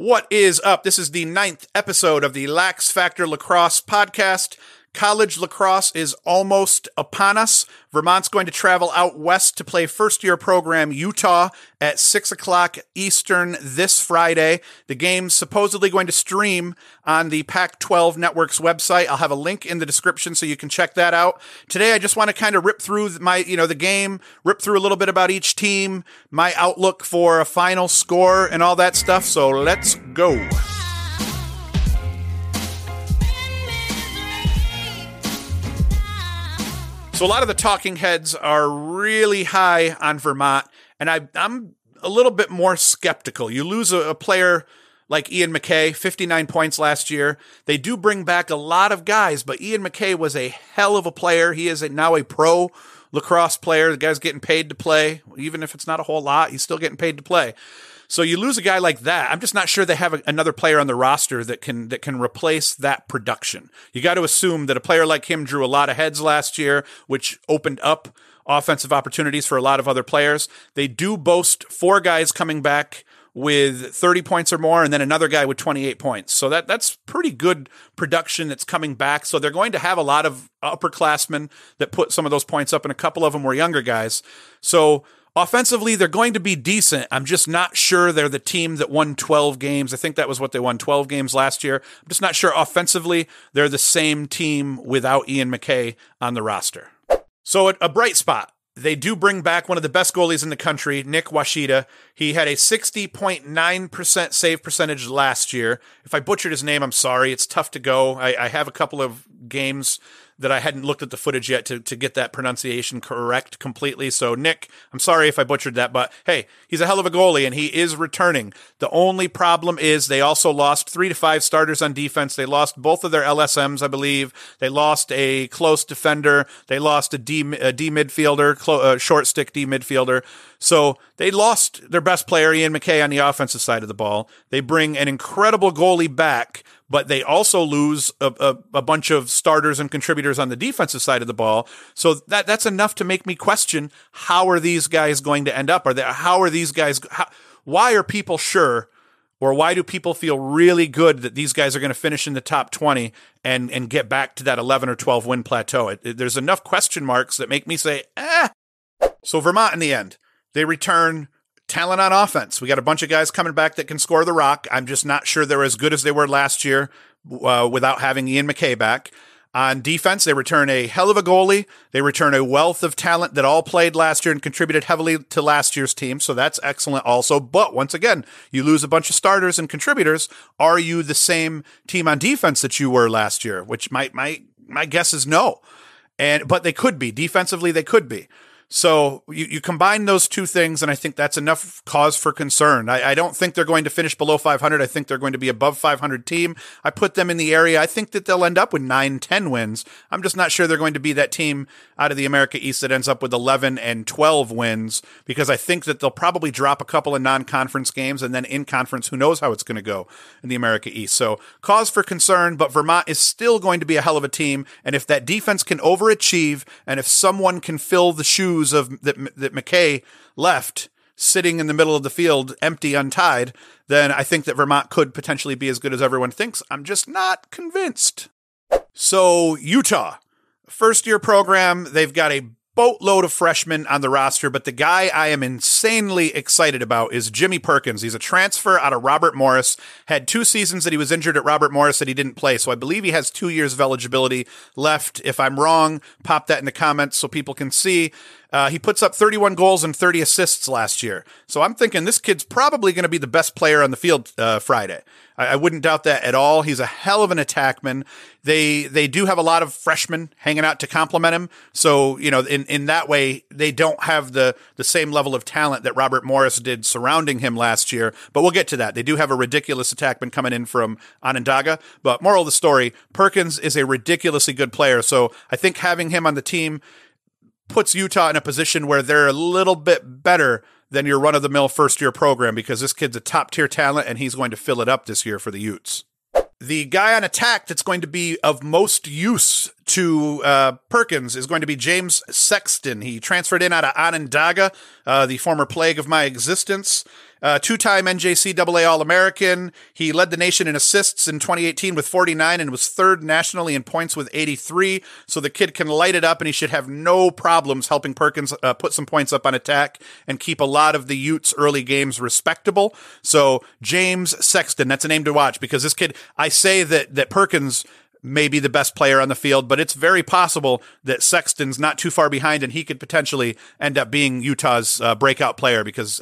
What is up? This is the ninth episode of the Lax Factor Lacrosse podcast. College lacrosse is almost upon us. Vermont's going to travel out west to play first year program Utah at 6 o'clock Eastern this Friday. The game's supposedly going to stream on the Pac 12 Network's website. I'll have a link in the description so you can check that out. Today, I just want to kind of rip through my, you know, the game, rip through a little bit about each team, my outlook for a final score and all that stuff. So let's go. So a lot of the talking heads are really high on Vermont, and I, I'm a little bit more skeptical. You lose a, a player like Ian MacKay, 59 points last year. They do bring back a lot of guys, but Ian MacKay was a hell of a player. He is a, now a pro lacrosse player. The guy's getting paid to play, even if it's not a whole lot. He's still getting paid to play. So you lose a guy like that. I'm just not sure they have a, another player on the roster that can that can replace that production. You got to assume that a player like him drew a lot of heads last year, which opened up offensive opportunities for a lot of other players. They do boast four guys coming back with 30 points or more and then another guy with 28 points. So that that's pretty good production that's coming back. So they're going to have a lot of upperclassmen that put some of those points up and a couple of them were younger guys. So Offensively, they're going to be decent. I'm just not sure they're the team that won 12 games. I think that was what they won 12 games last year. I'm just not sure offensively they're the same team without Ian MacKay on the roster. So, a bright spot. They do bring back one of the best goalies in the country, Nick Washuta. He had a 60.9% save percentage last year. If I butchered his name, I'm sorry. It's tough to go. I, I have a couple of games that I hadn't looked at the footage yet to, to get that pronunciation correct completely. So, Nick, I'm sorry if I butchered that, but hey, he's a hell of a goalie and he is returning. The only problem is they also lost three to five starters on defense. They lost both of their LSMs, I believe. They lost a close defender. They lost a D, a D midfielder, clo- a short stick D midfielder. So they lost their best player, Ian MacKay, on the offensive side of the ball. They bring an incredible goalie back but they also lose a, a, a, bunch of starters and contributors on the defensive side of the ball. So that that's enough to make me question how are these guys going to end up? Are they how are these guys? How, why are people sure? Or why do people feel really good that these guys are going to finish in the top 20 and, and get back to that 11 or 12 win plateau? It, it, there's enough question marks that make me say, eh. So Vermont in the end, they return talent on offense. We got a bunch of guys coming back that can score the rock. I'm just not sure they're as good as they were last year uh, without having Ian MacKay back. On defense, they return a hell of a goalie. They return a wealth of talent that all played last year and contributed heavily to last year's team. So that's excellent also. But once again, you lose a bunch of starters and contributors. Are you the same team on defense that you were last year? Which my, my, my guess is no. And, but they could be defensively. They could be. So you, you combine those two things, and I think that's enough cause for concern. I, I, don't think they're going to finish below 500. I think they're going to be above 500 team. I put them in the area. I think that they'll end up with 9, 10 wins. I'm just not sure they're going to be that team out of the America East that ends up with 11 and 12 wins because I think that they'll probably drop a couple of non-conference games and then in conference, who knows how it's going to go in the America East. So cause for concern, but Vermont is still going to be a hell of a team. And if that defense can overachieve and if someone can fill the shoes of that that MacKay left sitting in the middle of the field, empty, untied, then I think that Vermont could potentially be as good as everyone thinks. I'm just not convinced. So Utah, first year program, they've got a boatload of freshmen on the roster, but the guy I am insanely excited about is Jimmy Perkins. He's a transfer out of Robert Morris. Had two seasons that he was injured at Robert Morris that he didn't play. So I believe he has two years of eligibility left. If I'm wrong, pop that in the comments so people can see. Uh, he puts up 31 goals and 30 assists last year. So I'm thinking this kid's probably going to be the best player on the field uh, Friday. I, I, wouldn't doubt that at all. He's a hell of an attackman. They they do have a lot of freshmen hanging out to complement him. So you know, in, in that way, they don't have the the same level of talent that Robert Morris did surrounding him last year. But we'll get to that. They do have a ridiculous attackman coming in from Onondaga. But moral of the story: Perkins is a ridiculously good player. So I think having him on the team puts Utah in a position where they're a little bit better than your run of the mill first year program because this kid's a top tier talent and he's going to fill it up this year for the Utes. The guy on attack that's going to be of most use to uh, Perkins is going to be James Sexton. He transferred in out of Onondaga, uh, the former plague of my existence. Uh, two-time NJCAA All-American. He led the nation in assists in 2018 with 49 and was third nationally in points with 83. So the kid can light it up and he should have no problems helping Perkins uh, put some points up on attack and keep a lot of the Utes early games respectable. So James Sexton, that's a name to watch because this kid, I say that, that Perkins maybe the best player on the field, but it's very possible that Sexton's not too far behind and he could potentially end up being Utah's uh, breakout player because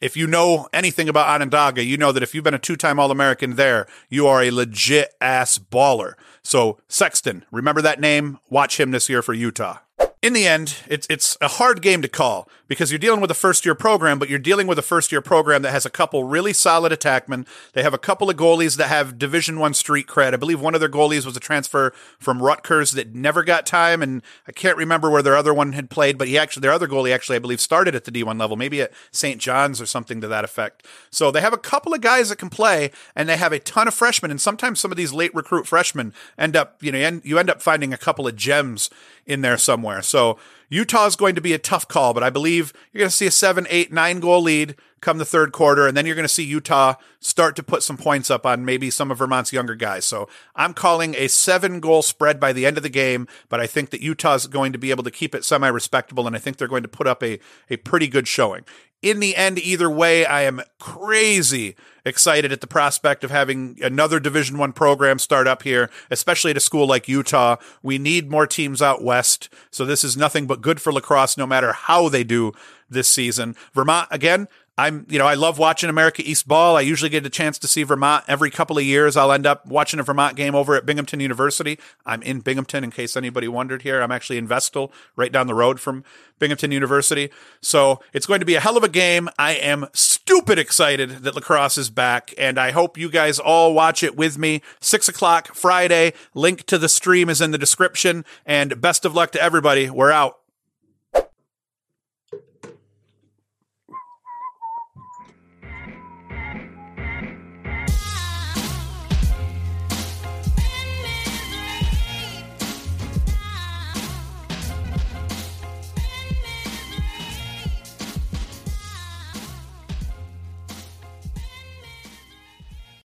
if you know anything about Onondaga, you know that if you've been a two-time All-American there, you are a legit ass baller. So Sexton, remember that name, watch him this year for Utah. In the end, it's it's a hard game to call because you're dealing with a first year program, but you're dealing with a first year program that has a couple really solid attackmen. They have a couple of goalies that have Division One street cred. I believe one of their goalies was a transfer from Rutgers that never got time, and I can't remember where their other one had played, but he actually their other goalie actually I believe started at the D1 level, maybe at St. John's or something to that effect. So they have a couple of guys that can play, and they have a ton of freshmen, and sometimes some of these late recruit freshmen end up you know you end up finding a couple of gems in there somewhere. So Utah is going to be a tough call, but I believe you're going to see a seven, eight, nine goal lead come the third quarter, and then you're going to see Utah start to put some points up on maybe some of Vermont's younger guys. So I'm calling a seven goal spread by the end of the game, but I think that Utah's going to be able to keep it semi respectable, and I think they're going to put up a, a pretty good showing in the end, either way, I am crazy excited at the prospect of having another Division One program start up here, especially at a school like Utah. We need more teams out west, so this is nothing but good for lacrosse, no matter how they do this season. Vermont again. I'm, you know, I love watching America East ball. I usually get a chance to see Vermont every couple of years. I'll end up watching a Vermont game over at Binghamton University. I'm in Binghamton, in case anybody wondered here. I'm actually in Vestal, right down the road from Binghamton University. So it's going to be a hell of a game. I am stupid excited that lacrosse is back, and I hope you guys all watch it with me. Six o'clock Friday. Link to the stream is in the description, and best of luck to everybody. We're out.